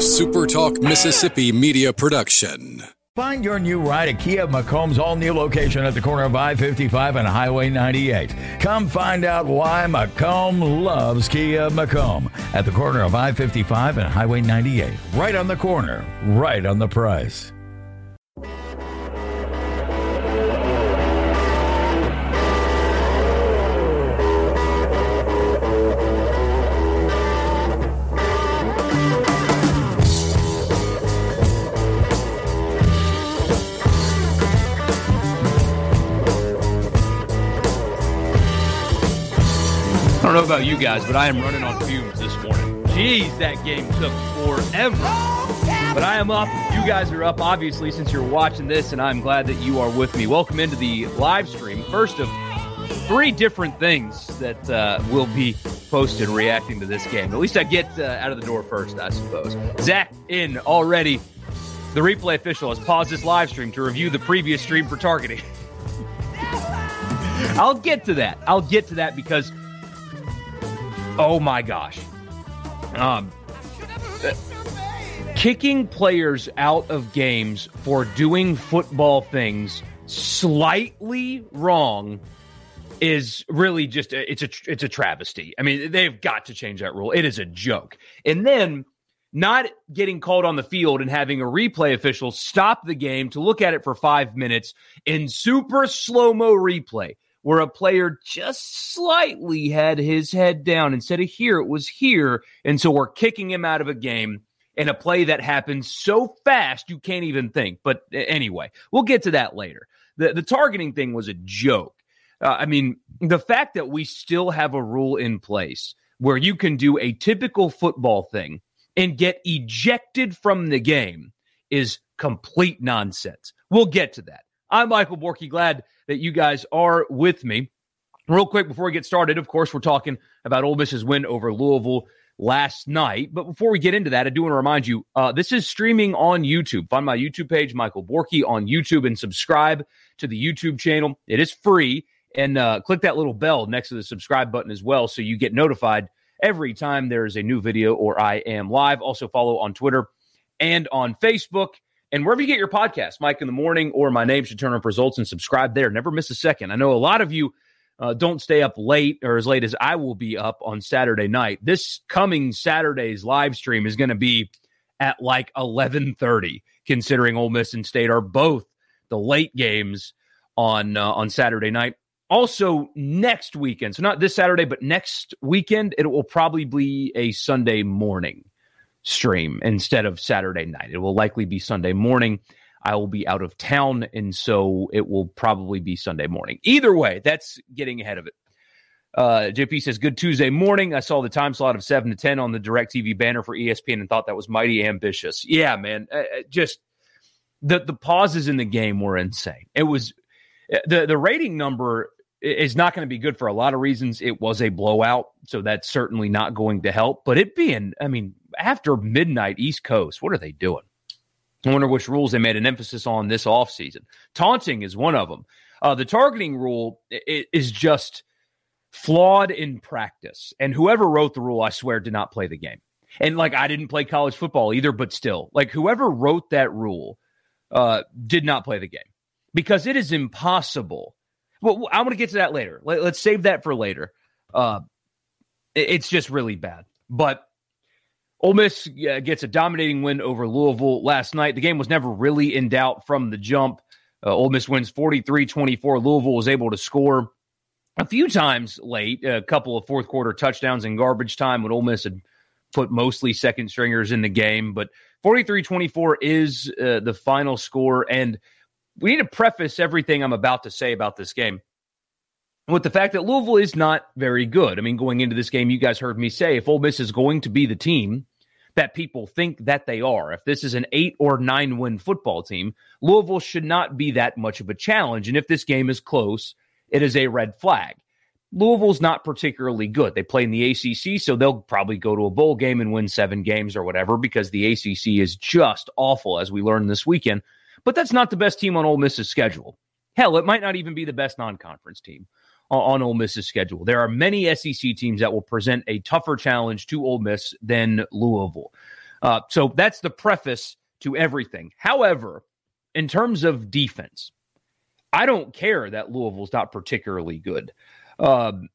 SuperTalk Mississippi media production. Find your new ride at Kia McComb's all new location at the corner of I 55 and Highway 98. Come find out why McComb loves Kia McComb at the corner of I 55 and Highway 98. Right on the corner, right on the price. Don't know about you guys, but I am running on fumes this morning. Jeez, that game took forever. But I am up. You guys are up, obviously, since you're watching this, and I'm glad that you are with me. Welcome into the live stream. First of three different things that uh, will be posted reacting to this game. At least I get uh, out of the door first, I suppose. Zach in already. The replay official has paused this live stream to review the previous stream for targeting. I'll get to that. I'll get to that because Oh my gosh. Um, kicking players out of games for doing football things slightly wrong is really just it's a it's a travesty. I mean, they've got to change that rule. It is a joke. And then not getting called on the field and having a replay official stop the game to look at it for 5 minutes in super slow-mo replay where a player just slightly had his head down. Instead of here, it was here. And so we're kicking him out of a game in a play that happens so fast you can't even think. But anyway, we'll get to that later. The, the targeting thing was a joke. Uh, I mean, the fact that we still have a rule in place where you can do a typical football thing and get ejected from the game is complete nonsense. We'll get to that. I'm Michael Borky. Glad that you guys are with me. Real quick before we get started, of course, we're talking about Ole Miss's win over Louisville last night. But before we get into that, I do want to remind you uh, this is streaming on YouTube. Find my YouTube page, Michael Borky, on YouTube and subscribe to the YouTube channel. It is free. And uh, click that little bell next to the subscribe button as well so you get notified every time there is a new video or I am live. Also, follow on Twitter and on Facebook. And wherever you get your podcast, Mike in the Morning or my name should turn up results and subscribe there. Never miss a second. I know a lot of you uh, don't stay up late or as late as I will be up on Saturday night. This coming Saturday's live stream is going to be at like 11:30 considering Ole Miss and State are both the late games on uh, on Saturday night. Also next weekend. So not this Saturday but next weekend it will probably be a Sunday morning stream instead of Saturday night. It will likely be Sunday morning. I will be out of town, and so it will probably be Sunday morning. Either way, that's getting ahead of it. Uh, JP says, Good Tuesday morning. I saw the time slot of 7 to 10 on the DirecTV banner for ESPN and thought that was mighty ambitious. Yeah, man. Uh, just the, the pauses in the game were insane. It was the, the rating number is not going to be good for a lot of reasons. It was a blowout, so that's certainly not going to help. But it being, I mean, after midnight East Coast, what are they doing? I wonder which rules they made an emphasis on this offseason. Taunting is one of them. Uh, the targeting rule is just flawed in practice. And whoever wrote the rule, I swear, did not play the game. And like, I didn't play college football either, but still, like, whoever wrote that rule uh, did not play the game because it is impossible. Well, I'm going to get to that later. Let, us save that for later. Uh, it's just really bad. But Ole Miss gets a dominating win over Louisville last night. The game was never really in doubt from the jump. Uh, Ole Miss wins 43 24. Louisville was able to score a few times late, a couple of fourth quarter touchdowns in garbage time when Ole Miss had put mostly second stringers in the game. But 43 24 is uh, the final score. And we need to preface everything I'm about to say about this game with the fact that Louisville is not very good. I mean, going into this game, you guys heard me say if Ole Miss is going to be the team that people think that they are. If this is an eight or nine win football team, Louisville should not be that much of a challenge. And if this game is close, it is a red flag. Louisville's not particularly good. They play in the ACC, so they'll probably go to a bowl game and win seven games or whatever because the ACC is just awful, as we learned this weekend. But that's not the best team on Ole Miss's schedule. Hell, it might not even be the best non conference team on Ole Miss's schedule. There are many SEC teams that will present a tougher challenge to Ole Miss than Louisville. Uh, so that's the preface to everything. However, in terms of defense, I don't care that Louisville's not particularly good. Um,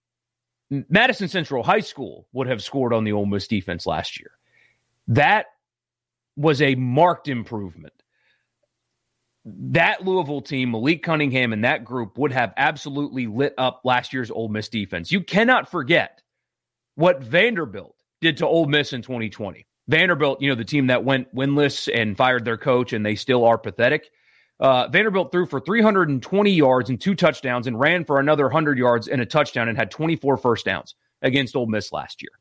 Madison Central High School would have scored on the Ole Miss defense last year. That was a marked improvement. That Louisville team, Malik Cunningham and that group would have absolutely lit up last year's Ole Miss defense. You cannot forget what Vanderbilt did to Ole Miss in 2020. Vanderbilt, you know, the team that went winless and fired their coach, and they still are pathetic. Uh, Vanderbilt threw for 320 yards and two touchdowns and ran for another 100 yards and a touchdown and had 24 first downs against Ole Miss last year.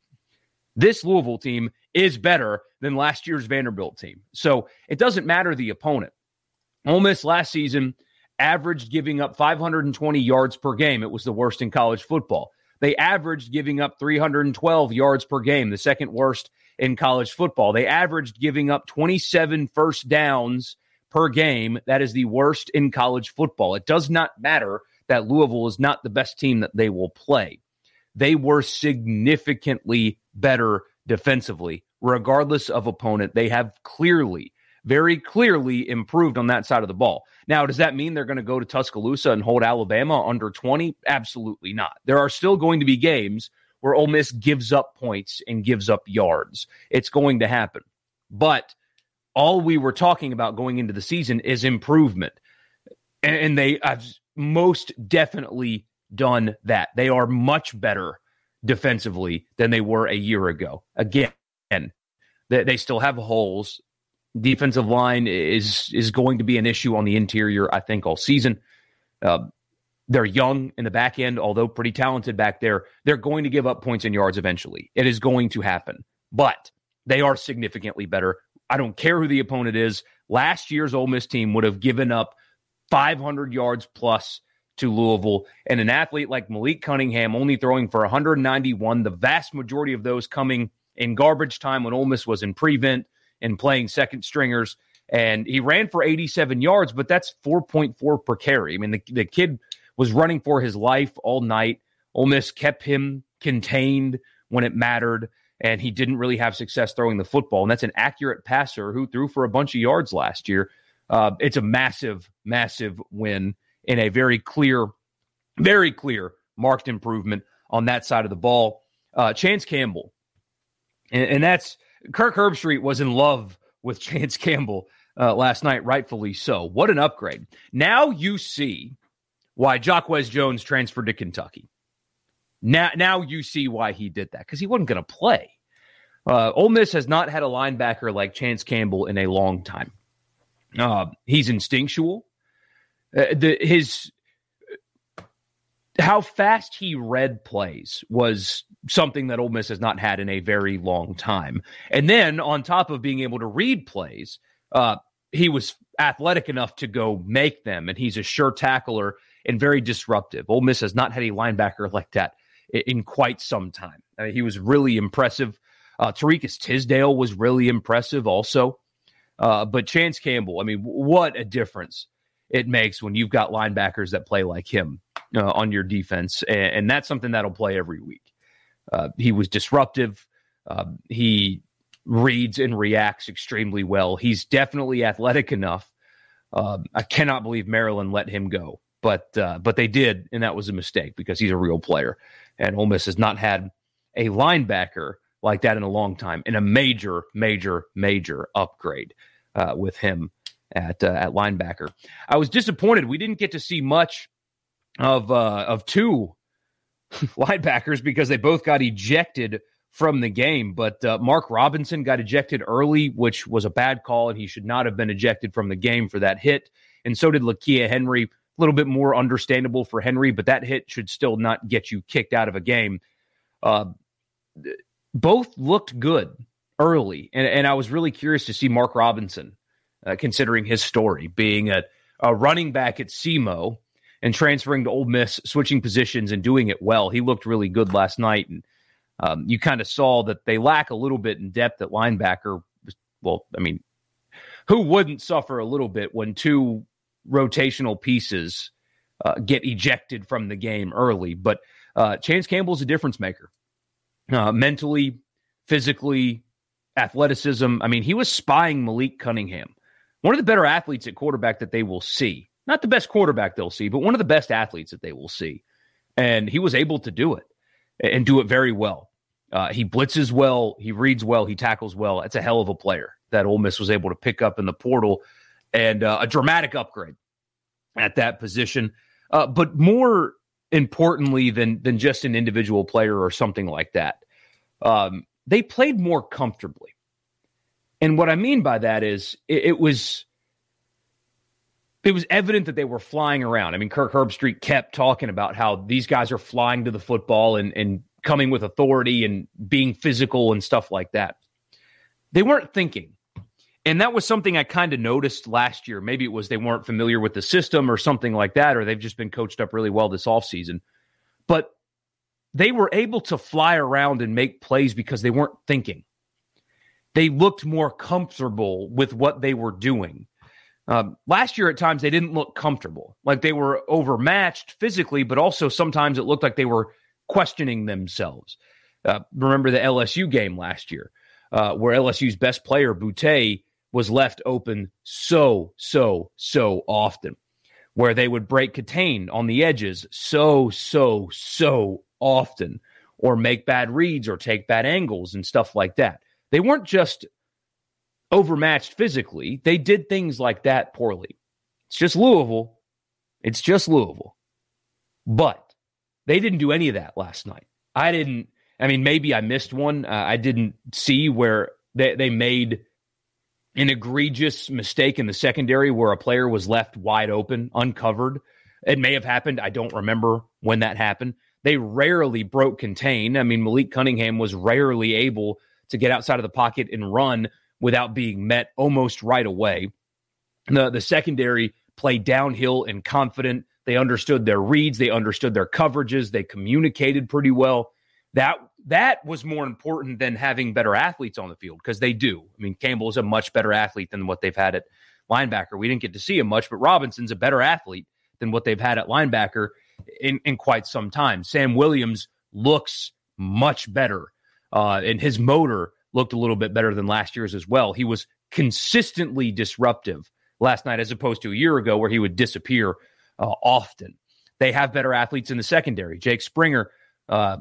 This Louisville team is better than last year's Vanderbilt team. So it doesn't matter the opponent. Ole Miss last season averaged giving up 520 yards per game. It was the worst in college football. They averaged giving up 312 yards per game, the second worst in college football. They averaged giving up 27 first downs per game. That is the worst in college football. It does not matter that Louisville is not the best team that they will play. They were significantly better defensively, regardless of opponent. They have clearly, very clearly improved on that side of the ball. Now, does that mean they're going to go to Tuscaloosa and hold Alabama under 20? Absolutely not. There are still going to be games where Ole Miss gives up points and gives up yards. It's going to happen. But all we were talking about going into the season is improvement. And, they have most definitely done that. They are much better defensively than they were a year ago. Again, they, they still have holes. Defensive line is is going to be an issue on the interior, I think, all season. Uh, they're young in the back end, although pretty talented back there. They're going to give up points and yards eventually. It is going to happen, but they are significantly better. I don't care who the opponent is. Last year's Ole Miss team would have given up 500 yards plus to Louisville, and an athlete like Malik Cunningham only throwing for 191, the vast majority of those coming in garbage time when Ole Miss was in prevent and playing second stringers. And he ran for 87 yards, but that's 4.4 per carry. I mean, the, the kid was running for his life all night. Ole Miss kept him contained when it mattered, and he didn't really have success throwing the football. And that's an accurate passer who threw for a bunch of yards last year. Uh, it's a massive, massive win in a very clear, very clear marked improvement on that side of the ball. Uh, Chance Campbell, and, and, that's Kirk Herbstreit was in love with Chance Campbell uh, last night, rightfully so. What an upgrade! Now you see why Jacquez Jones transferred to Kentucky. Now, now you see why he did that because he wasn't going to play. Uh, Ole Miss has not had a linebacker like Chance Campbell in a long time. Uh, he's instinctual. Uh, the, his how fast he read plays was something that Ole Miss has not had in a very long time. And then on top of being able to read plays, uh, he was athletic enough to go make them, and he's a sure tackler and very disruptive. Ole Miss has not had a linebacker like that in quite some time. I mean, he was really impressive. Uh, Tisdale was really impressive also. Uh, but Chance Campbell, I mean, what a difference it makes when you've got linebackers that play like him uh, on your defense. And, and, that's something that'll play every week. Uh, he was disruptive. Uh, he reads and reacts extremely well. He's definitely athletic enough. Uh, I cannot believe Maryland let him go but uh, but they did, and that was a mistake because he's a real player. And Ole Miss has not had a linebacker like that in a long time, and a major, major, major upgrade uh, with him at uh, at linebacker. I was disappointed we didn't get to see much of uh, of two linebackers because they both got ejected from the game. But uh, Mark Robinson got ejected early, which was a bad call, and he should not have been ejected from the game for that hit. And so did Lakia Henry a little bit more understandable for Henry, but that hit should still not get you kicked out of a game. Uh, both looked good early, and, and I was really curious to see Mark Robinson, uh, considering his story, being a, a running back at SEMO and transferring to Ole Miss, switching positions and doing it well. He looked really good last night, and um, you kind of saw that they lack a little bit in depth at linebacker. Well, I mean, who wouldn't suffer a little bit when two rotational pieces uh, get ejected from the game early. But uh, Chance Campbell's a difference maker, uh, mentally, physically, athleticism. I mean, he was spying Malik Cunningham, one of the better athletes at quarterback that they will see. Not the best quarterback they'll see, but one of the best athletes that they will see. And he was able to do it and do it very well. Uh, he blitzes well, he reads well, he tackles well. It's a hell of a player that Ole Miss was able to pick up in the portal, and uh, a dramatic upgrade at that position. Uh, but more importantly than than just an individual player or something like that, um, they played more comfortably. And what I mean by that is it, it was it was evident that they were flying around. I mean, Kirk Herbstreit kept talking about how these guys are flying to the football and, and coming with authority and being physical and stuff like that. They weren't thinking. And that was something I kind of noticed last year. Maybe it was they weren't familiar with the system or something like that, or they've just been coached up really well this offseason. But they were able to fly around and make plays because they weren't thinking. They looked more comfortable with what they were doing. Um, last year, at times, they didn't look comfortable. Like they were overmatched physically, but also sometimes it looked like they were questioning themselves. Uh, remember the LSU game last year, uh, where LSU's best player, Boutte, was left open so, so, so often, where they would break contain on the edges so, so, so often, or make bad reads or take bad angles and stuff like that. They weren't just overmatched physically, they did things like that poorly. It's just Louisville. It's just Louisville. But they didn't do any of that last night. I didn't. I mean, maybe I missed one. Uh, I didn't see where they, they made an egregious mistake in the secondary where a player was left wide open, uncovered. It may have happened. I don't remember when that happened. They rarely broke contain. I mean, Malik Cunningham was rarely able to get outside of the pocket and run without being met almost right away. The, the secondary played downhill and confident. They understood their reads, they understood their coverages, they communicated pretty well. That that was more important than having better athletes on the field because they do. I mean, Campbell is a much better athlete than what they've had at linebacker. We didn't get to see him much, but Robinson's a better athlete than what they've had at linebacker in, in quite some time. Sam Williams looks much better, uh, and his motor looked a little bit better than last year's as well. He was consistently disruptive last night as opposed to a year ago where he would disappear uh, often. They have better athletes in the secondary. Jake Springer uh,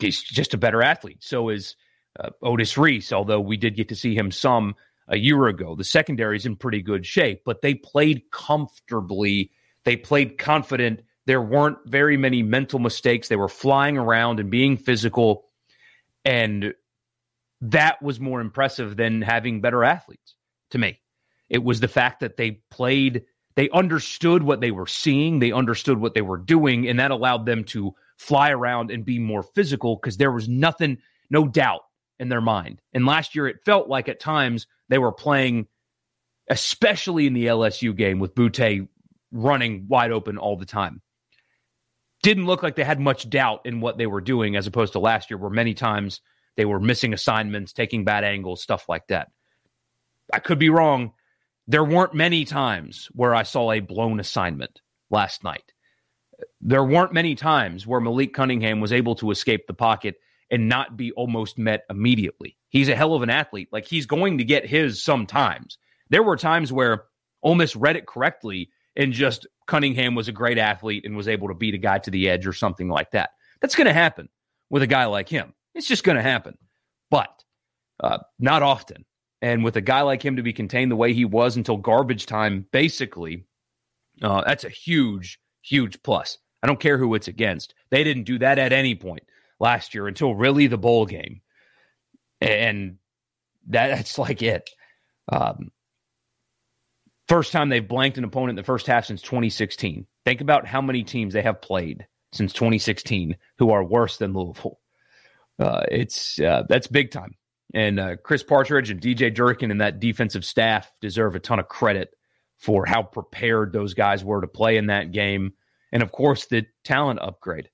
he's just a better athlete. So is uh, Otis Reese, although we did get to see him some a year ago. The secondary is in pretty good shape, but they played comfortably. They played confident. There weren't very many mental mistakes. They were flying around and being physical. And that was more impressive than having better athletes to me. It was the fact that they played, they understood what they were seeing, they understood what they were doing, and that allowed them to fly around and be more physical because there was nothing, no doubt in their mind. And last year, it felt like at times they were playing, especially in the LSU game with Boutte running wide open all the time. Didn't look like they had much doubt in what they were doing as opposed to last year, where many times they were missing assignments, taking bad angles, stuff like that. I could be wrong. There weren't many times where I saw a blown assignment last night there weren't many times where Malik Cunningham was able to escape the pocket and not be almost met immediately. He's a hell of an athlete. Like he's going to get his sometimes. There were times where Ole Miss read it correctly and just Cunningham was a great athlete and was able to beat a guy to the edge or something like that. That's going to happen with a guy like him. It's just going to happen, but uh, not often. And with a guy like him to be contained the way he was until garbage time, basically, uh, that's a huge huge plus. I don't care who it's against. They didn't do that at any point last year until really the bowl game. And that, that's like it. Um, first time they've blanked an opponent in the first half since 2016. Think about how many teams they have played since 2016 who are worse than Louisville. Uh, it's uh, that's big time. And uh, Chris Partridge and DJ Durkin and that defensive staff deserve a ton of credit for how prepared those guys were to play in that game, and of course the talent upgrade.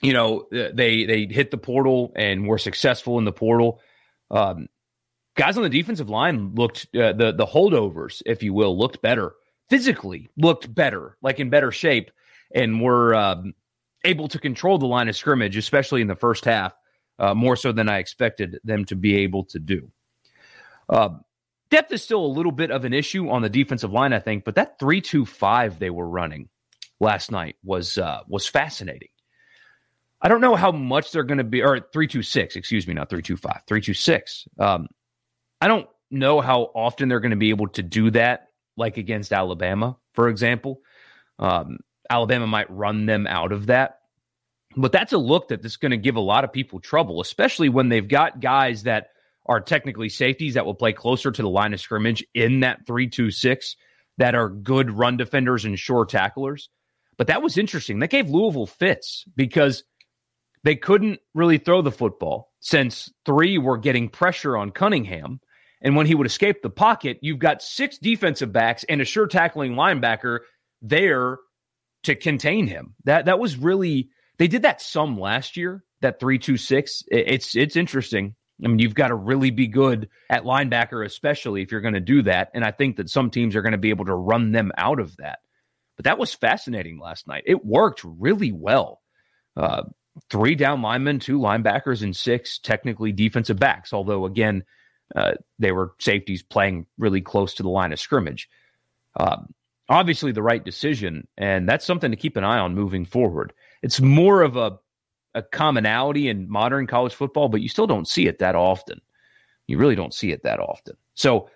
You know, they they hit the portal and were successful in the portal. Um, guys on the defensive line looked uh, the the holdovers, if you will, looked better physically, looked better, like in better shape, and were um, able to control the line of scrimmage, especially in the first half. uh, more so than I expected them to be able to do. Uh, depth is still a little bit of an issue on the defensive line, I think, but that three-two-five they were running last night was uh, was fascinating. I don't know how much they're going to be, or three-two-six, excuse me, not three-two-five, three-two-six. Um, I don't know how often they're going to be able to do that, like against Alabama, for example. Um, Alabama might run them out of that. But that's a look that is going to give a lot of people trouble, especially when they've got guys that are technically safeties that will play closer to the line of scrimmage in that 3 2 6 that are good run defenders and sure tacklers. But that was interesting. That gave Louisville fits because they couldn't really throw the football since three were getting pressure on Cunningham. And when he would escape the pocket, you've got six defensive backs and a sure tackling linebacker there to contain him. That that was really they did that some last year. That three two six. It's it's interesting. I mean, you've got to really be good at linebacker, especially if you're going to do that. And I think that some teams are going to be able to run them out of that. But that was fascinating last night. It worked really well. Uh, three down linemen, two linebackers, and six technically defensive backs. Although, again, uh, they were safeties playing really close to the line of scrimmage. Um, obviously, the right decision, and that's something to keep an eye on moving forward. It's more of a a commonality in modern college football, but you still don't see it that often. You really don't see it that often. So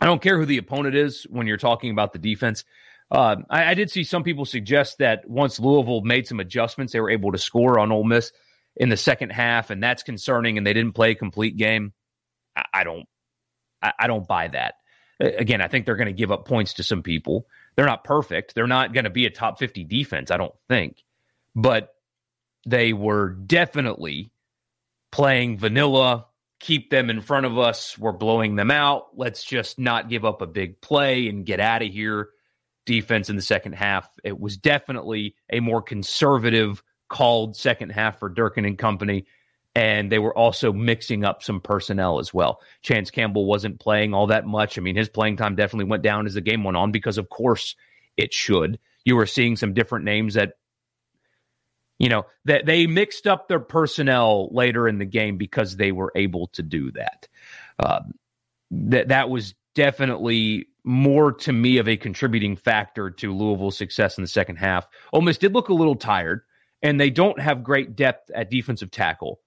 I don't care who the opponent is when you're talking about the defense. Uh, I, I, did see some people suggest that once Louisville made some adjustments, they were able to score on Ole Miss in the second half, and that's concerning. And they didn't play a complete game. I, I don't, I, I don't buy that. Again, I think they're going to give up points to some people. They're not perfect. They're not going to be a top fifty defense. I don't think, but they were definitely playing vanilla. Keep them in front of us. We're blowing them out. Let's just not give up a big play and get out of here defense in the second half. It was definitely a more conservative called second half for Durkin and company. And they were also mixing up some personnel as well. Chance Campbell wasn't playing all that much. I mean, his playing time definitely went down as the game went on because, of course, it should. You were seeing some different names that, you know, that they mixed up their personnel later in the game because they were able to do that. Um, that that was definitely more to me of a contributing factor to Louisville's success in the second half. Ole Miss did look a little tired, and they don't have great depth at defensive tackle.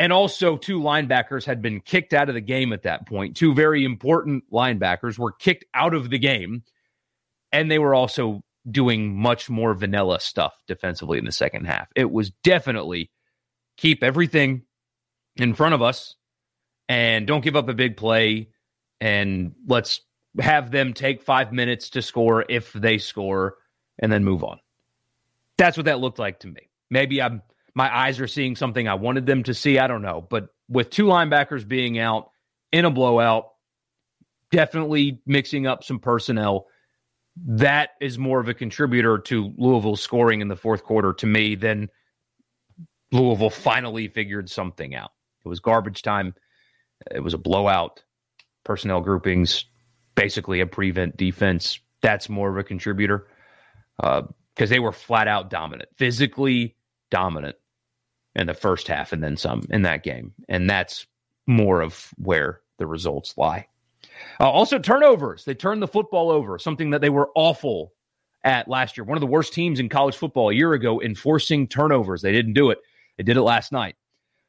And also, two linebackers had been kicked out of the game at that point. Two very important linebackers were kicked out of the game, and they were also doing much more vanilla stuff defensively in the second half. It was definitely keep everything in front of us and don't give up a big play and let's have them take five minutes to score if they score and then move on. That's what that looked like to me. Maybe I'm my eyes are seeing something I wanted them to see. I don't know. But with two linebackers being out in a blowout, definitely mixing up some personnel, that is more of a contributor to Louisville scoring in the fourth quarter to me than Louisville finally figured something out. It was garbage time. It was a blowout. Personnel groupings basically a prevent defense. That's more of a contributor because uh, they were flat out dominant, physically dominant in the first half and then some in that game. And that's more of where the results lie. Uh, also, turnovers. They turned the football over, something that they were awful at last year. One of the worst teams in college football a year ago enforcing turnovers. They didn't do it. They did it last night.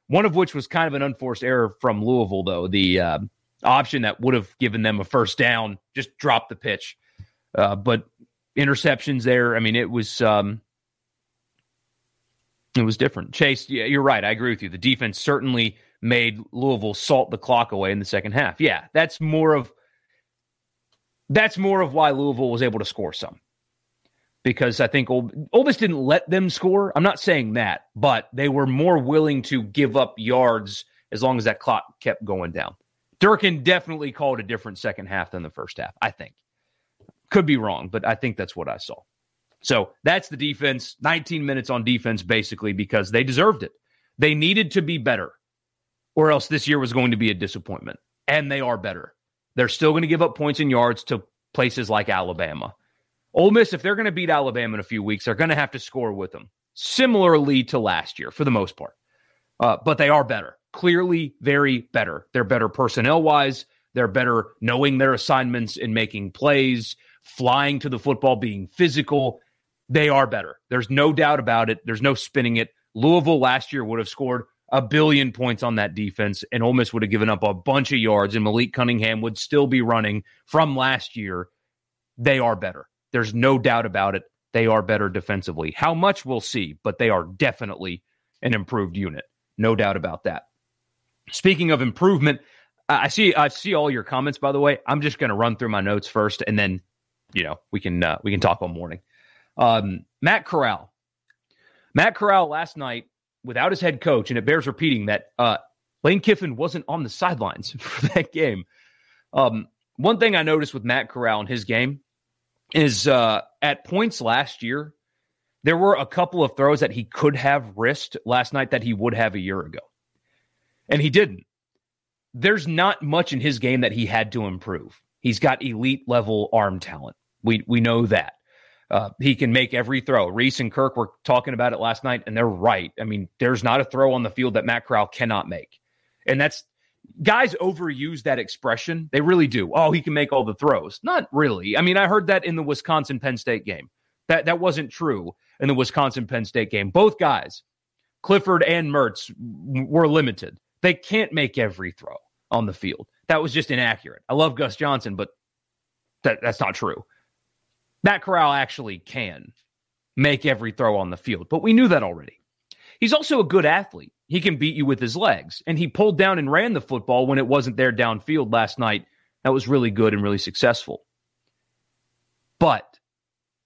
One of which was kind of an unforced error from Louisville, though. The uh, option that would have given them a first down, just dropped the pitch. Uh, but interceptions there, I mean, it was um, it was different. Chase, yeah, you're right. I agree with you. The defense certainly made Louisville salt the clock away in the second half. Yeah, that's more of that's more of why Louisville was able to score some. Because I think Ole, Ole Miss didn't let them score. I'm not saying that, but they were more willing to give up yards as long as that clock kept going down. Durkin definitely called a different second half than the first half, I think. Could be wrong, but I think that's what I saw. So that's the defense. 19 minutes on defense, basically, because they deserved it. They needed to be better, or else this year was going to be a disappointment. And they are better. They're still going to give up points and yards to places like Alabama. Ole Miss, if they're going to beat Alabama in a few weeks, they're going to have to score with them, similarly to last year for the most part. uh, but they are better. Clearly, very better. They're better personnel wise. They're better knowing their assignments and making plays, flying to the football, being physical. They are better. There's no doubt about it. There's no spinning it. Louisville last year would have scored a billion points on that defense, and Ole Miss would have given up a bunch of yards, and Malik Cunningham would still be running from last year. They are better. There's no doubt about it. They are better defensively. How much we'll see, but they are definitely an improved unit. No doubt about that. Speaking of improvement, I see I see all your comments by the way. I'm just going to run through my notes first and then you know, we can uh, we can talk all morning. Um, Matt Corral. Matt Corral last night without his head coach and it bears repeating that uh, Lane Kiffin wasn't on the sidelines for that game. Um, one thing I noticed with Matt Corral in his game is uh, at points last year, there were a couple of throws that he could have risked last night that he would have a year ago. And he didn't. There's not much in his game that he had to improve. He's got elite level arm talent. We we know that. Uh, he can make every throw. Reese and Kirk were talking about it last night, and they're right. I mean, there's not a throw on the field that Matt Corral cannot make. And that's guys overuse that expression. They really do. Oh, he can make all the throws. Not really. I mean, I heard that in the Wisconsin Penn State game. That that wasn't true in the Wisconsin Penn State game. Both guys, Clifford and Mertz, were limited. They can't make every throw on the field. That was just inaccurate. I love Gus Johnson, but that, that's not true. Matt Corral actually can make every throw on the field, but we knew that already. He's also a good athlete. He can beat you with his legs, and he pulled down and ran the football when it wasn't there downfield last night. That was really good and really successful. But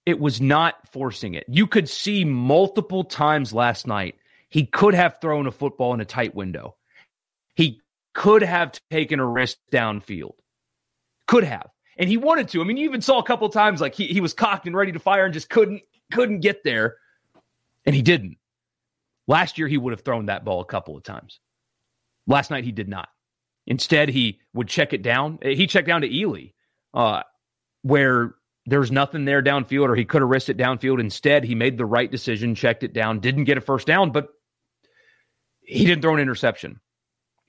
it was not forcing it. You could see multiple times last night he could have thrown a football in a tight window. He could have taken a risk downfield. Could have. And he wanted to. I mean, you even saw a couple times like he, he was cocked and ready to fire and just couldn't couldn't get there. And he didn't. Last year he would have thrown that ball a couple of times. Last night he did not. Instead, he would check it down. He checked down to Ealy, uh, where there's nothing there downfield, or he could have risked it downfield. Instead, he made the right decision, checked it down, didn't get a first down, but he didn't throw an interception.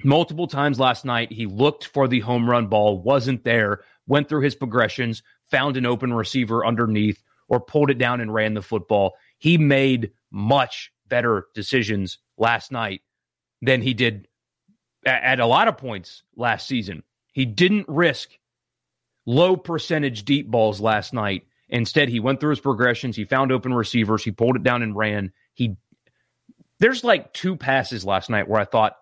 Multiple times last night, he looked for the home run ball, wasn't there, went through his progressions, found an open receiver underneath, or pulled it down and ran the football. He made much better decisions last night than he did at a lot of points last season. He didn't risk low percentage deep balls last night. Instead, he went through his progressions. He found open receivers. He pulled it down and ran. He there's like two passes last night where I thought, I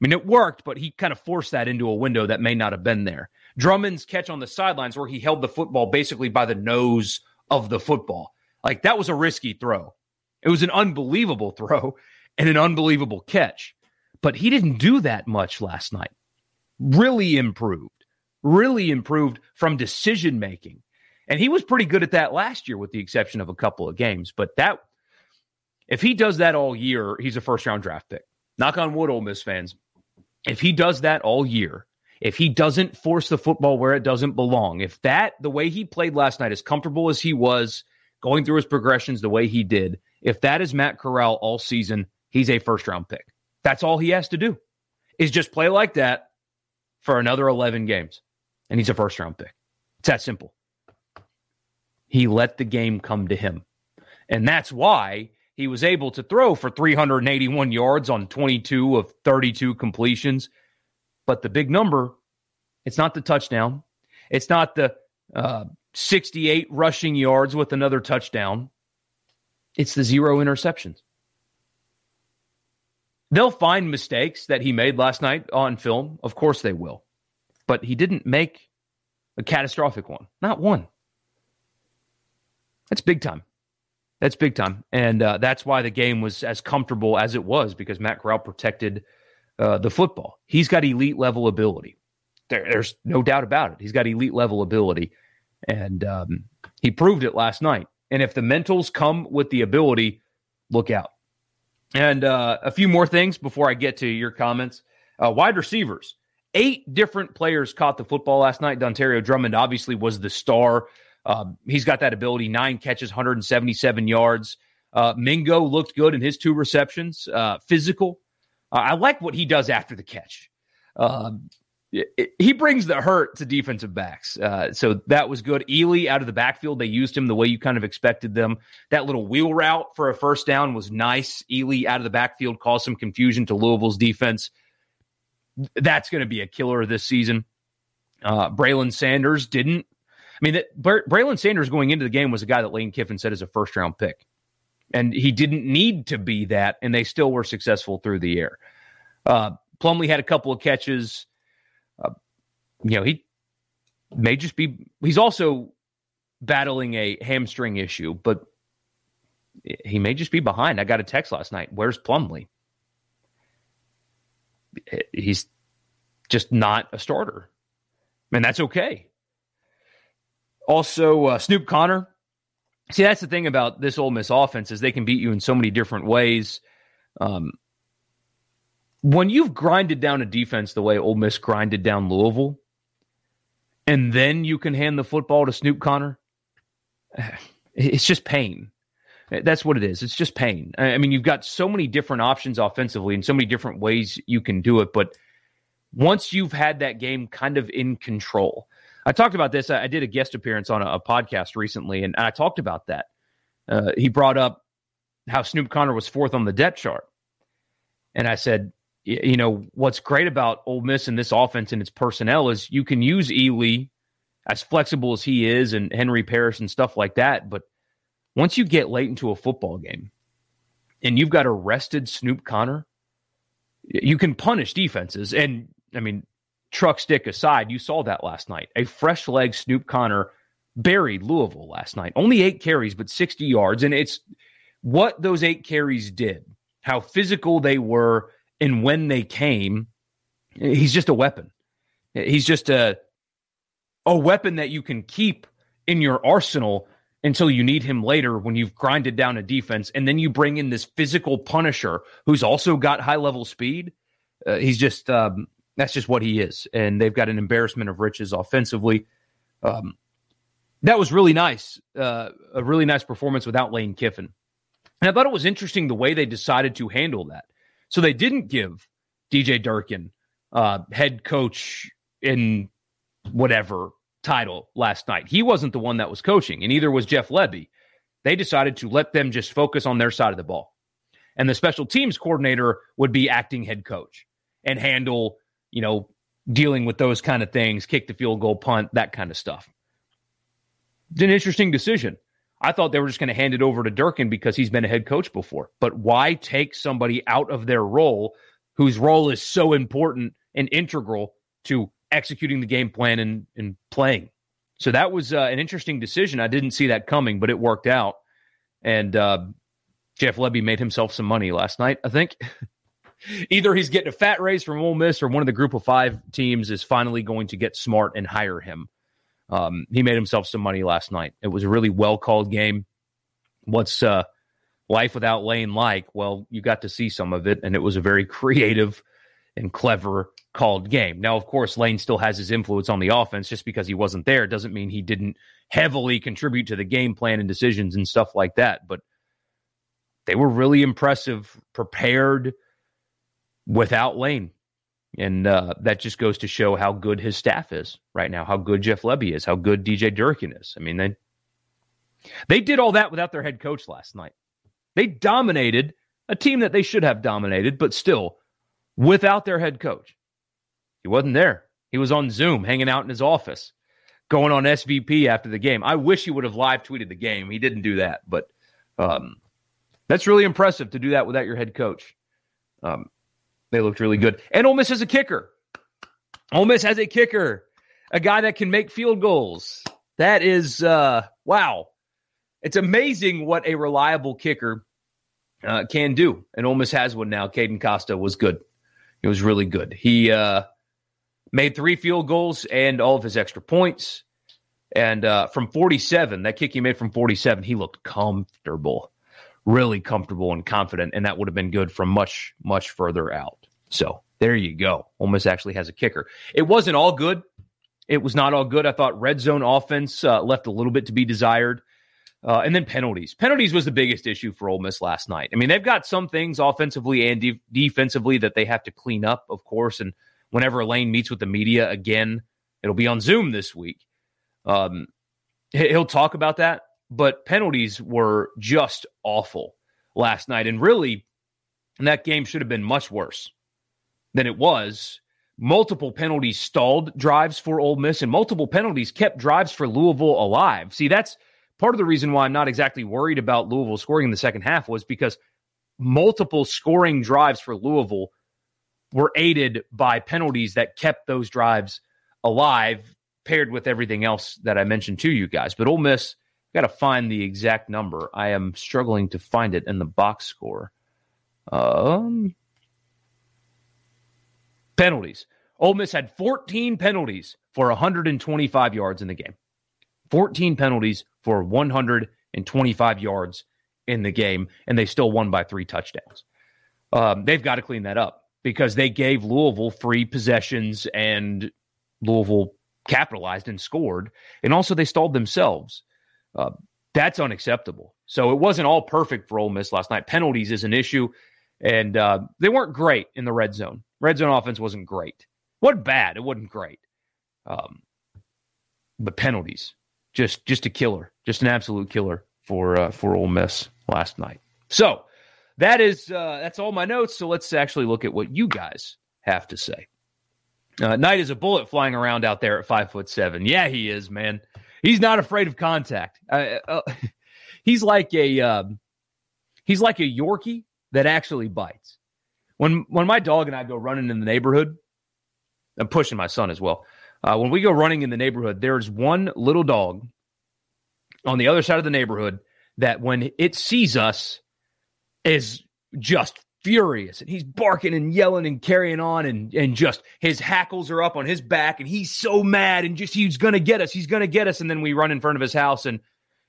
mean, it worked, but he kind of forced that into a window that may not have been there. Drummond's catch on the sidelines where he held the football basically by the nose of the football. Like that was a risky throw. It was an unbelievable throw and an unbelievable catch. But he didn't do that much last night. Really improved really improved from decision making. And he was pretty good at that last year, with the exception of a couple of games. But that, if he does that all year, he's a first round draft pick. Knock on wood, Ole Miss fans. If he does that all year, if he doesn't force the football where it doesn't belong, if that, the way he played last night, as comfortable as he was, going through his progressions the way he did, if that is Matt Corral all season, he's a first round pick. That's all he has to do is just play like that for another 11 games and he's a first round pick. It's that simple. He let the game come to him. And that's why he was able to throw for 381 yards on 22 of 32 completions. But the big number, it's not the touchdown. It's not the uh, 68 rushing yards with another touchdown. It's the zero interceptions. They'll find mistakes that he made last night on film. Of course they will but he didn't make a catastrophic one. Not one. That's big time. That's big time. And uh, that's why the game was as comfortable as it was because Matt Corral protected uh, the football. He's got elite level ability. There, there's no doubt about it. He's got elite level ability. And um, he proved it last night. And if the mentals come with the ability, look out. And uh, a few more things before I get to your comments. Uh, wide receivers. Eight different players caught the football last night. Dontario Drummond obviously was the star. Uh, he's got that ability nine catches, 177 yards. Uh, Mingo looked good in his two receptions, I like what he does after the catch. Um, he brings the hurt to defensive backs. Uh, so that was good. Ealy out of the backfield, they used him the way you kind of expected them. That little wheel route for a first down was nice. Ealy out of the backfield caused some confusion to Louisville's defense. That's going to be a killer this season. Uh, Braylon Sanders didn't. I mean, that, Braylon Sanders going into the game was a guy that Lane Kiffin said is a first round pick. And he didn't need to be that, and they still were successful through the air. Uh, Plumlee had a couple of catches you know, he may just be, he's also battling a hamstring issue, but he may just be behind. I got a text last night. Where's Plumlee? He's just not a starter. And that's okay. Also, uh, Snoop Conner. See, that's the thing about this Ole Miss offense is they can beat you in so many different ways. Um, when you've grinded down a defense the way Ole Miss grinded down Louisville, and then you can hand the football to Snoop Conner, it's just pain. That's what it is. It's just pain. I mean, you've got so many different options offensively and so many different ways you can do it. But once you've had that game kind of in control, I talked about this. I did a guest appearance on a, a podcast recently, and I talked about that. Uh, he brought up how Snoop Conner was fourth on the depth chart. And I said, you know, what's great about Ole Miss and this offense and its personnel is you can use Ealy as flexible as he is and Henry Parrish and stuff like that. But once you get late into a football game and you've got arrested Snoop Conner, you can punish defenses. And I mean, truck stick aside, you saw that last night. A fresh leg Snoop Conner buried Louisville last night. Only eight carries, but 60 yards. And it's what those eight carries did, how physical they were and when they came, he's just a weapon. He's just a a weapon that you can keep in your arsenal until you need him later when you've grinded down a defense, and then you bring in this physical punisher who's also got high level speed. Uh, he's just um, that's just what he is, and they've got an embarrassment of riches offensively. Um, that was really nice, uh, a really nice performance without Lane Kiffin, and I thought it was interesting the way they decided to handle that. So they didn't give DJ Durkin uh, head coach in whatever title last night. He wasn't the one that was coaching, and neither was Jeff Lebby. They decided to let them just focus on their side of the ball. And the special teams coordinator would be acting head coach and handle, you know, dealing with those kind of things, kick the field goal, punt, that kind of stuff. It's an interesting decision. I thought they were just going to hand it over to Durkin because he's been a head coach before. But why take somebody out of their role whose role is so important and integral to executing the game plan and, and playing? So that was uh, an interesting decision. I didn't see that coming, but it worked out. And uh, Jeff Lebby made himself some money last night, I think. Either he's getting a fat raise from Ole Miss or one of the group of five teams is finally going to get smart and hire him. Um, he made himself some money last night. It was a really well called game. What's uh, life without Lane like? Well, you got to see some of it, and it was a very creative and clever called game. Now, of course, Lane still has his influence on the offense. Just because he wasn't there doesn't mean he didn't heavily contribute to the game plan and decisions and stuff like that. But they were really impressive, prepared without Lane. And uh, that just goes to show how good his staff is right now, how good Jeff Lebby is, how good DJ Durkin is. I mean, they they did all that without their head coach last night. They dominated a team that they should have dominated, but still without their head coach. He wasn't there. He was on Zoom, hanging out in his office, going on SVP after the game. I wish he would have live tweeted the game. He didn't do that, but um, that's really impressive to do that without your head coach. Um, they looked really good. And Ole Miss has a kicker. Ole Miss has a kicker, a guy that can make field goals. That is uh, wow. It's amazing what a reliable kicker uh, can do. And Ole Miss has one now. Caden Costa was good. He was really good. He uh, made three field goals and all of his extra points. And uh, from 47, that kick he made from 47, he looked comfortable really comfortable and confident, and that would have been good from much, much further out. So there you go. Ole Miss actually has a kicker. It wasn't all good. It was not all good. I thought red zone offense uh, left a little bit to be desired. Uh, and then penalties. Penalties was the biggest issue for Ole Miss last night. I mean, they've got some things offensively and de- defensively that they have to clean up, of course. And whenever Lane meets with the media again, it'll be on Zoom this week. Um, he'll talk about that. But penalties were just awful last night. And really, that game should have been much worse than it was. Multiple penalties stalled drives for Ole Miss, and multiple penalties kept drives for Louisville alive. See, that's part of the reason why I'm not exactly worried about Louisville scoring in the second half was because multiple scoring drives for Louisville were aided by penalties that kept those drives alive, paired with everything else that I mentioned to you guys. But Ole Miss got to find the exact number. I am struggling to find it in the box score. Um, penalties. Ole Miss had 14 penalties for 125 yards in the game. 14 penalties for 125 yards in the game, and they still won by three touchdowns. Um, they've got to clean that up because they gave Louisville free possessions and Louisville capitalized and scored. And also, they stalled themselves. Uh, that's unacceptable. So it wasn't all perfect for Ole Miss last night. Penalties is an issue, and uh, they weren't great in the red zone. Red zone offense wasn't great. What bad? It wasn't great. Um, but penalties, just just a killer, just an absolute killer for uh, for Ole Miss last night. So that is uh, that's all my notes. So let's actually look at what you guys have to say. Uh, Knight is a bullet flying around out there at five foot seven. Yeah, he is, man. He's not afraid of contact. Uh, uh, he's like a um, he's like a Yorkie that actually bites. When when my dog and I go running in the neighborhood, I'm pushing my son as well. Uh, when we go running in the neighborhood, there's one little dog on the other side of the neighborhood that when it sees us is just furious and he's barking and yelling and carrying on and and just his hackles are up on his back and he's so mad and just he's gonna get us he's gonna get us and then we run in front of his house and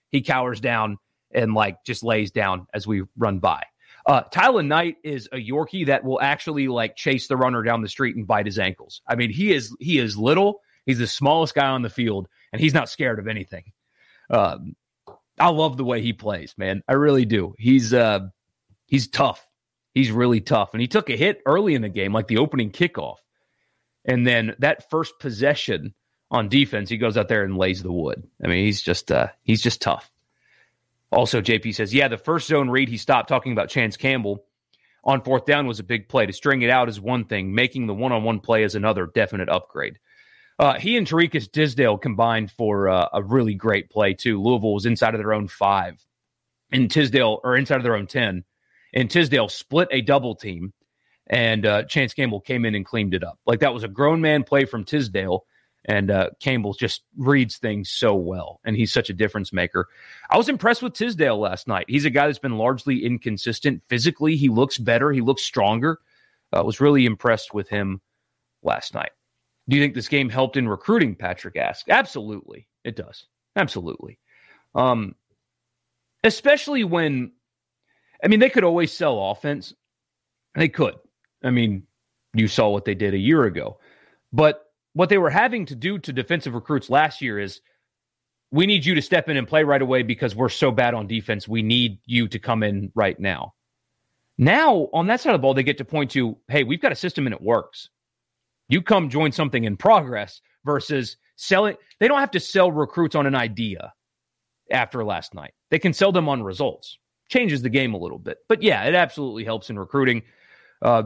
he cowers down and like just lays down as we run by. Uh tyler knight is a yorkie that will actually like chase the runner down the street and bite his ankles. I mean he is he is little he's the smallest guy on the field and he's not scared of anything. Um i love the way he plays man. I really do. He's uh he's tough he's really tough. And he took a hit early in the game, like the opening kickoff. And then that first possession on defense, he goes out there and lays the wood. I mean, he's just uh, he's just tough. Also, JP says, yeah, the first zone read, he stopped talking about Chance Campbell on fourth down was a big play. To string it out is one thing, making the one on one play is another definite upgrade. Uh, he and Tariqious Tisdale combined for uh, a really great play, too. Louisville was inside of their own five, and Tisdale, or inside of their own 10 and Tisdale split a double team, and uh, Chance Campbell came in and cleaned it up. Like that was a grown man play from Tisdale, and uh, Campbell just reads things so well, and he's such a difference maker. I was impressed with Tisdale last night. He's a guy that's been largely inconsistent physically. He looks better. He looks stronger. I uh, was really impressed with him last night. Do you think this game helped in recruiting? Patrick asked. Absolutely, it does. Absolutely. Um, especially when I mean, they could always sell offense. They could. I mean, you saw what they did a year ago. But what they were having to do to defensive recruits last year is we need you to step in and play right away because we're so bad on defense. We need you to come in right now. Now, on that side of the ball, they get to point to, hey, we've got a system and it works. You come join something in progress versus selling. They don't have to sell recruits on an idea after last night. They can sell them on results changes the game a little bit. But yeah, it absolutely helps in recruiting. Uh,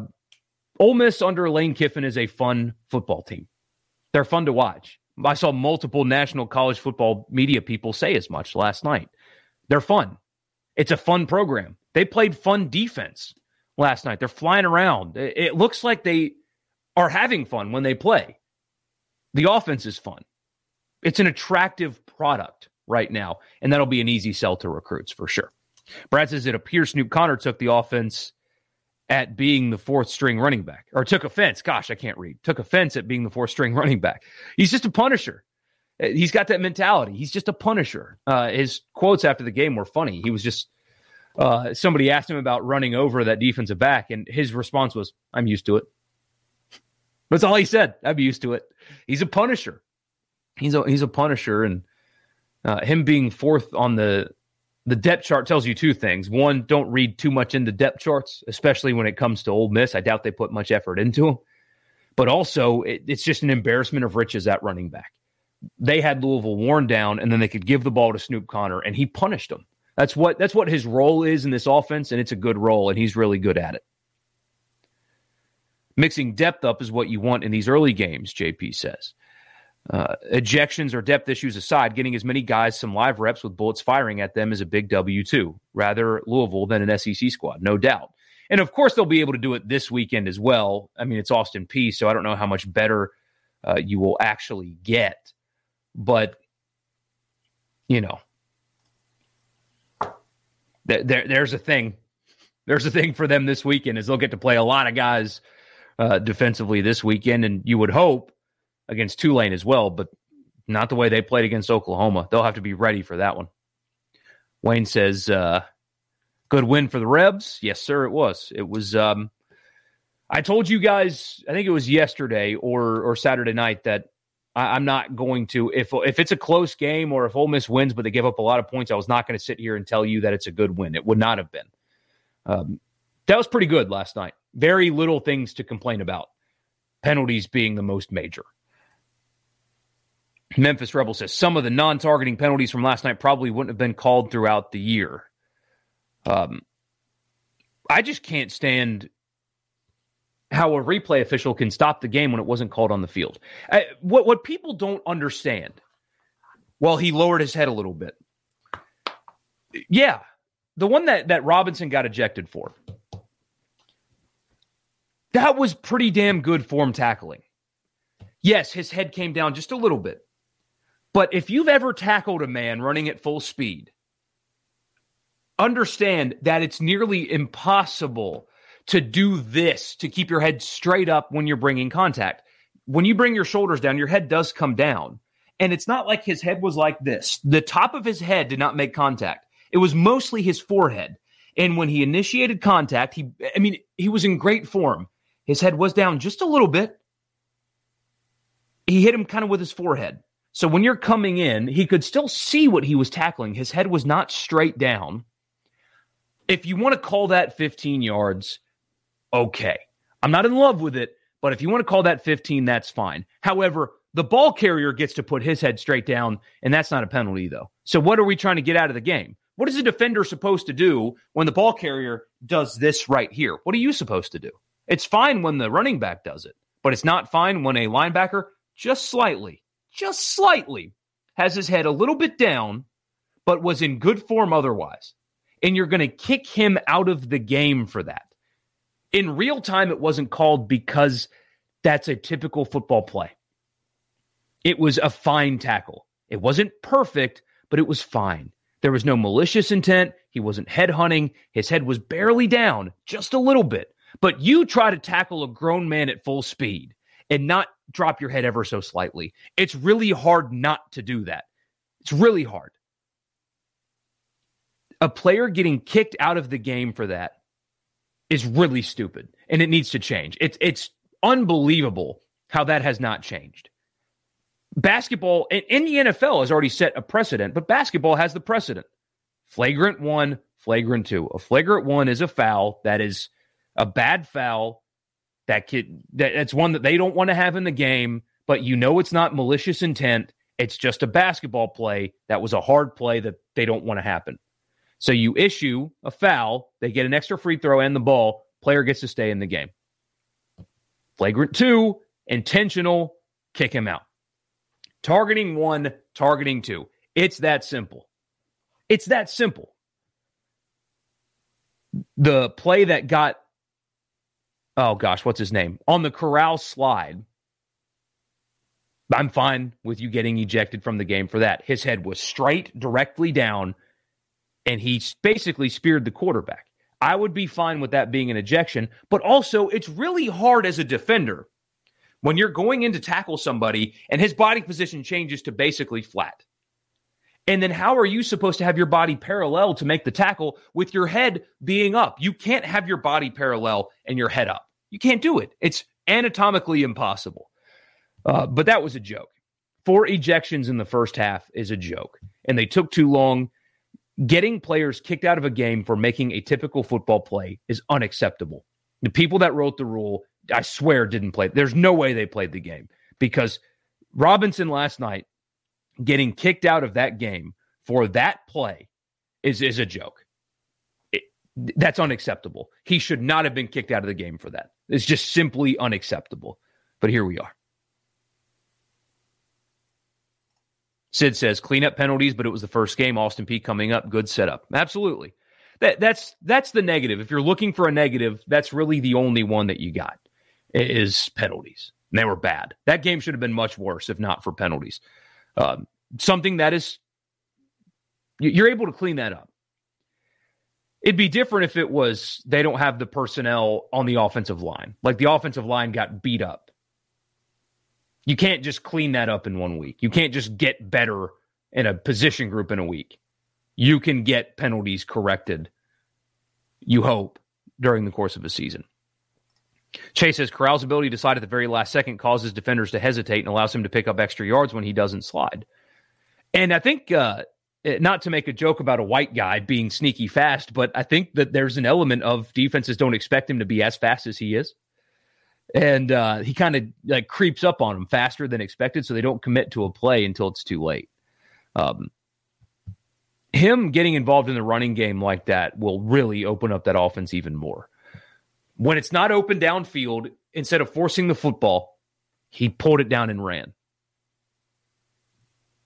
Ole Miss under Lane Kiffin is a fun football team. They're fun to watch. I saw multiple national college football media people say as much last night. They're fun. It's a fun program. They played fun defense last night. They're flying around. It looks like they are having fun when they play. The offense is fun. It's an attractive product right now, and that'll be an easy sell to recruits for sure. Brad says it appears Snoop Conner took the offense at being the fourth string running back, or took offense. Gosh, I can't read. Took offense at being the fourth string running back. He's just a punisher. Uh, he's got that mentality. He's just a punisher. Uh, his quotes after the game were funny. He was just uh, somebody asked him about running over that defensive back, and his response was, "I'm used to it." That's all he said. I'm used to it. He's a punisher. He's a he's a punisher, and uh, him being fourth on the the depth chart tells you two things. One, don't read too much into depth charts, especially when it comes to Ole Miss. I doubt they put much effort into them. But also, it, it's just an embarrassment of riches at running back. They had Louisville worn down, and then they could give the ball to Snoop Conner, and he punished them. That's what that's what his role is in this offense, and it's a good role, and he's really good at it. Mixing depth up is what you want in these early games, JP says. Uh, ejections or depth issues aside, getting as many guys some live reps with bullets firing at them is a big W too. Rather Louisville than an SEC squad, no doubt. And of course, they'll be able to do it this weekend as well. I mean, it's Austin Peay, so I don't know how much better uh, you will actually get. But, you know, th- there, there's a thing. There's a thing for them this weekend is they'll get to play a lot of guys uh, defensively this weekend, and you would hope against Tulane as well, but not the way they played against Oklahoma. They'll have to be ready for that one. Wayne says, uh, Good win for the Rebs. Yes, sir, it was. It was. Um, I told you guys, I think it was yesterday or or Saturday night that I, am not going to if if it's a close game or if Ole Miss wins, but they give up a lot of points. I was not going to sit here and tell you that it's a good win. It would not have been. Um, that was pretty good last night. Very little things to complain about. Penalties being the most major. Memphis Rebel says some of the non-targeting penalties from last night probably wouldn't have been called throughout the year. Um, I just can't stand how a replay official can stop the game when it wasn't called on the field. I, what what people don't understand. Well, he lowered his head a little bit. Yeah, the one that that Robinson got ejected for. That was pretty damn good form tackling. Yes, his head came down just a little bit. But if you've ever tackled a man running at full speed understand that it's nearly impossible to do this to keep your head straight up when you're bringing contact. When you bring your shoulders down, your head does come down. And it's not like his head was like this. The top of his head did not make contact. It was mostly his forehead. And when he initiated contact, he I mean, he was in great form. His head was down just a little bit. He hit him kind of with his forehead. So when you're coming in, he could still see what he was tackling. His head was not straight down. If you want to call that 15 yards, okay. I'm not in love with it, but if you want to call that 15, that's fine. However, the ball carrier gets to put his head straight down, and that's not a penalty, though. So, what are we trying to get out of the game? What is a defender supposed to do when the ball carrier does this right here? What are you supposed to do? It's fine when the running back does it, but it's not fine when a linebacker just slightly, just slightly has his head a little bit down, but was in good form otherwise and you're going to kick him out of the game for that. In real time, it wasn't called because that's a typical football play. It was a fine tackle. It wasn't perfect, but it was fine. There was no malicious intent. He wasn't head hunting. His head was barely down, just a little bit. But you try to tackle a grown man at full speed and not drop your head ever so slightly. It's really hard not to do that. It's really hard a player getting kicked out of the game for that is really stupid and it needs to change. It's it's unbelievable how that has not changed. Basketball in the NFL has already set a precedent, but basketball has the precedent. Flagrant one, flagrant two. A flagrant one is a foul that is a bad foul that kid that, that's one that they don't want to have in the game, but you know it's not malicious intent. It's just a basketball play that was a hard play that they don't want to happen. So you issue a foul, they get an extra free throw and the ball, player gets to stay in the game. Flagrant two, intentional, kick him out. Targeting one, targeting two. It's that simple. It's that simple. The play that got, oh gosh, what's his name? On the Corral slide. I'm fine with you getting ejected from the game for that. His head was straight directly down and he basically speared the quarterback. I would be fine with that being an ejection, but also it's really hard as a defender when you're going in to tackle somebody and his body position changes to basically flat. And then how are you supposed to have your body parallel to make the tackle with your head being up? You can't have your body parallel and your head up. You can't do it. It's anatomically impossible. Uh, but that was a joke. Four ejections in the first half is a joke. And they took too long getting players kicked out of a game for making a typical football play is unacceptable. The people that wrote the rule, I swear, didn't play. There's no way they played the game because Robinson last night getting kicked out of that game for that play is is a joke. It, that's unacceptable. He should not have been kicked out of the game for that. It's just simply unacceptable. But here we are. Sid says cleanup penalties, but it was the first game. Austin Peay coming up, good setup. Absolutely. That that's that's the negative. If you're looking for a negative, that's really the only one that you got is penalties. And they were bad. That game should have been much worse if not for penalties. Um, something that is you're able to clean that up. It'd be different if it was they don't have the personnel on the offensive line. Like the offensive line got beat up you can't just clean that up in one week. You can't just get better in a position group in a week. You can get penalties corrected, you hope, during the course of a season. Chase says Corral's ability to slide at the very last second causes defenders to hesitate and allows him to pick up extra yards when he doesn't slide. And I think, uh, not to make a joke about a white guy being sneaky fast, but I think that there's an element of defenses don't expect him to be as fast as he is and uh, he kind of like creeps up on them faster than expected, so they don't commit to a play until it's too late. Um, him getting involved in the running game like that will really open up that offense even more. When it's not open downfield, instead of forcing the football, he pulled it down and ran.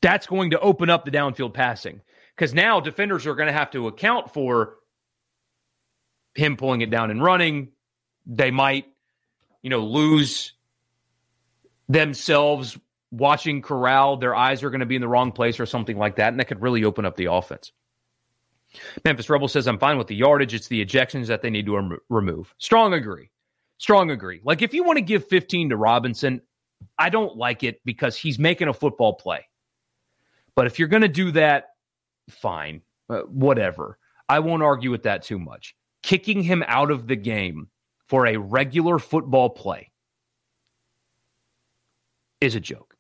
That's going to open up the downfield passing because now defenders are going to have to account for him pulling it down and running. They might you know, lose themselves watching Corral, their eyes are going to be in the wrong place or something like that, and that could really open up the offense. Memphis Rebel says, I'm fine with the yardage. It's the ejections that they need to rem- remove. Strong agree. Strong agree. Like, if you want to give 15 to Robinson, I don't like it because he's making a football play. But if you're going to do that, fine. Uh, whatever. I won't argue with that too much. Kicking him out of the game for a regular football play is a joke.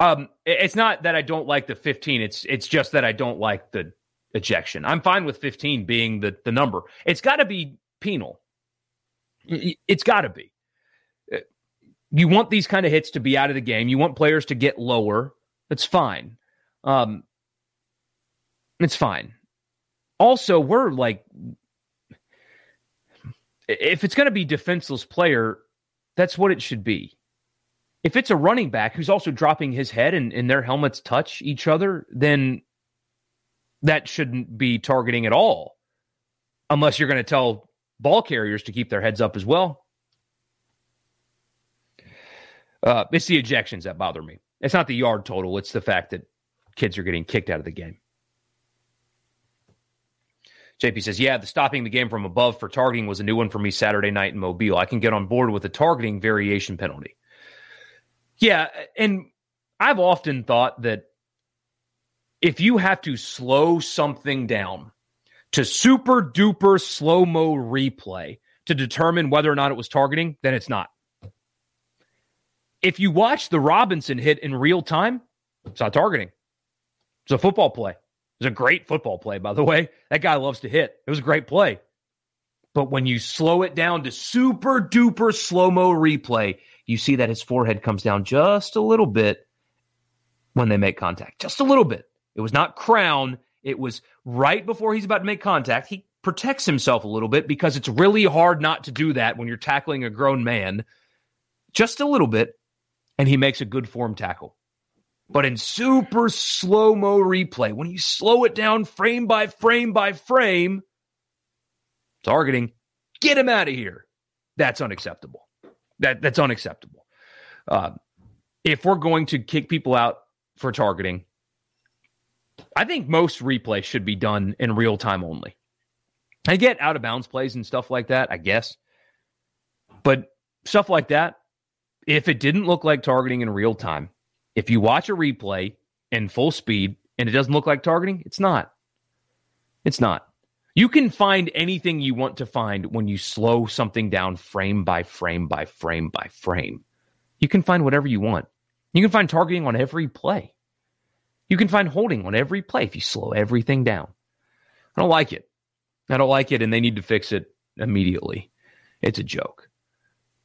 Um, it's not that I don't like the 15. It's it's just that I don't like the ejection. I'm fine with 15 being the the number. It's got to be penal. It's got to be. Uh, you want these kind of hits to be out of the game. You want players to get lower. That's fine. Um, it's fine. Also, we're like if it's going to be defenseless player, that's what it should be. If it's a running back who's also dropping his head and, and their helmets touch each other, then that shouldn't be targeting at all. Unless you're going to tell ball carriers to keep their heads up as well. Uh, it's the ejections that bother me. It's not the yard total, it's the fact that kids are getting kicked out of the game. JP says, Yeah, the stopping the game from above for targeting was a new one for me Saturday night in Mobile. I can get on board with the targeting variation penalty. Yeah. And I've often thought that if you have to slow something down to super duper slow mo replay to determine whether or not it was targeting, then it's not. If you watch the Robinson hit in real time, it's not targeting. It's a football play It's a great football play, by the way. That guy loves to hit. It was a great play. But when you slow it down to super duper slow mo replay, you see that his forehead comes down just a little bit when they make contact. Just a little bit. It was not crown. It was right before he's about to make contact. He protects himself a little bit because it's really hard not to do that when you're tackling a grown man. Just a little bit. And he makes a good form tackle. But in super slow mo replay, when you slow it down frame by frame by frame, targeting, get him out of here. That's unacceptable. That that's unacceptable. Uh, if we're going to kick people out for targeting, I think most replay should be done in real time only. I get out of bounds plays and stuff like that, I guess. But stuff like that, if it didn't look like targeting in real time, if you watch a replay in full speed and it doesn't look like targeting, it's not. It's not. You can find anything you want to find when you slow something down frame by frame by frame by frame. You can find whatever you want. You can find targeting on every play. You can find holding on every play if you slow everything down. I don't like it. I don't like it, and they need to fix it immediately. It's a joke.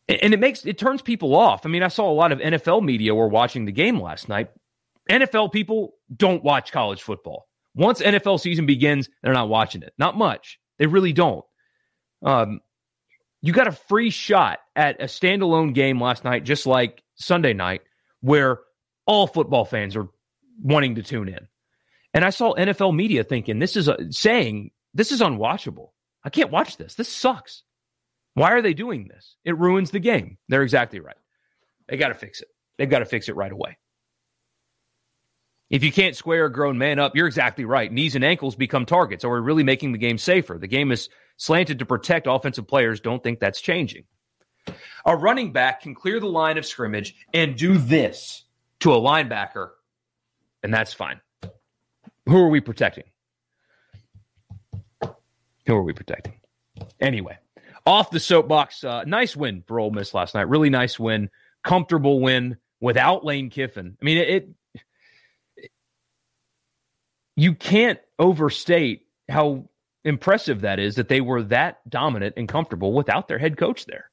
And it makes it turns people off. I mean, I saw a lot of NFL media were watching the game last night. NFL people don't watch college football. Once NFL season begins, they're not watching it. Not much. They really don't. Um, you got a free shot at a standalone game last night, just like Sunday night, where all football fans are wanting to tune in. And I saw NFL media thinking this is a, saying this is unwatchable. I can't watch this. This sucks. Why are they doing this? It ruins the game. They're exactly right. They got to fix it. They've got to fix it right away. If you can't square a grown man up, you're exactly right. Knees and ankles become targets. Are we really making the game safer? The game is slanted to protect offensive players. Don't think that's changing. A running back can clear the line of scrimmage and do this to a linebacker, and that's fine. Who are we protecting? Who are we protecting? Anyway, off the soapbox, uh, nice win for Ole Miss last night. Really nice win, comfortable win without Lane Kiffin. I mean, it, it you can't overstate how impressive that is that they were that dominant and comfortable without their head coach there.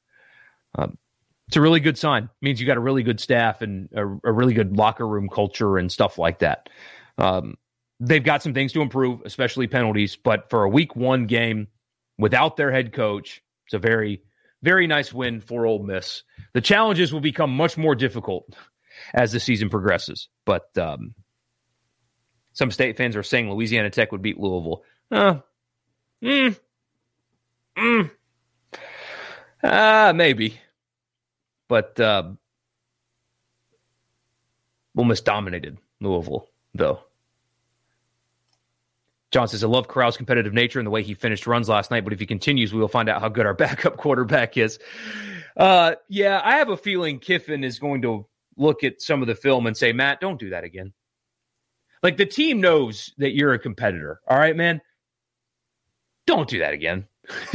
Um, it's a really good sign. It means you got a really good staff and a, a really good locker room culture and stuff like that. Um, they've got some things to improve, especially penalties. But for a week one game without their head coach, it's a very, very nice win for Ole Miss. The challenges will become much more difficult as the season progresses. But um, some state fans are saying Louisiana Tech would beat Louisville. Uh, mm, mm, uh, maybe. But uh, almost dominated Louisville, though. John says, I love Corral's competitive nature and the way he finished runs last night, but if he continues, we will find out how good our backup quarterback is. Uh, yeah, I have a feeling Kiffin is going to look at some of the film and say, Matt, don't do that again. Like the team knows that you're a competitor. All right, man. Don't do that again.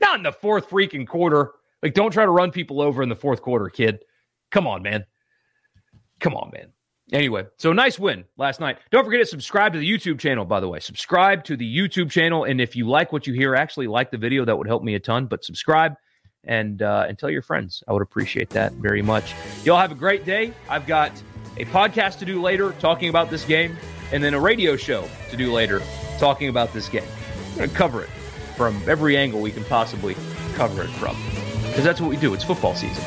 Not in the fourth freaking quarter. Like, don't try to run people over in the fourth quarter, kid. Come on, man. Come on, man. Anyway, so nice win last night. Don't forget to subscribe to the YouTube channel, by the way. Subscribe to the YouTube channel. And if you like what you hear, actually like the video. That would help me a ton. But subscribe and uh, and tell your friends. I would appreciate that very much. Y'all have a great day. I've got a podcast to do later talking about this game, and then a radio show to do later talking about this game. I'm going to cover it from every angle we can possibly cover it from. Because that's what we do. It's football season.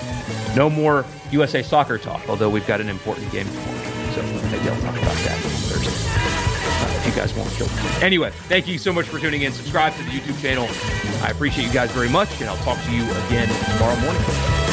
No more USA soccer talk, although we've got an important game tomorrow. So maybe I'll talk about that Thursday. Uh, if you guys want to. Anyway, thank you so much for tuning in. Subscribe to the YouTube channel. I appreciate you guys very much, and I'll talk to you again tomorrow morning.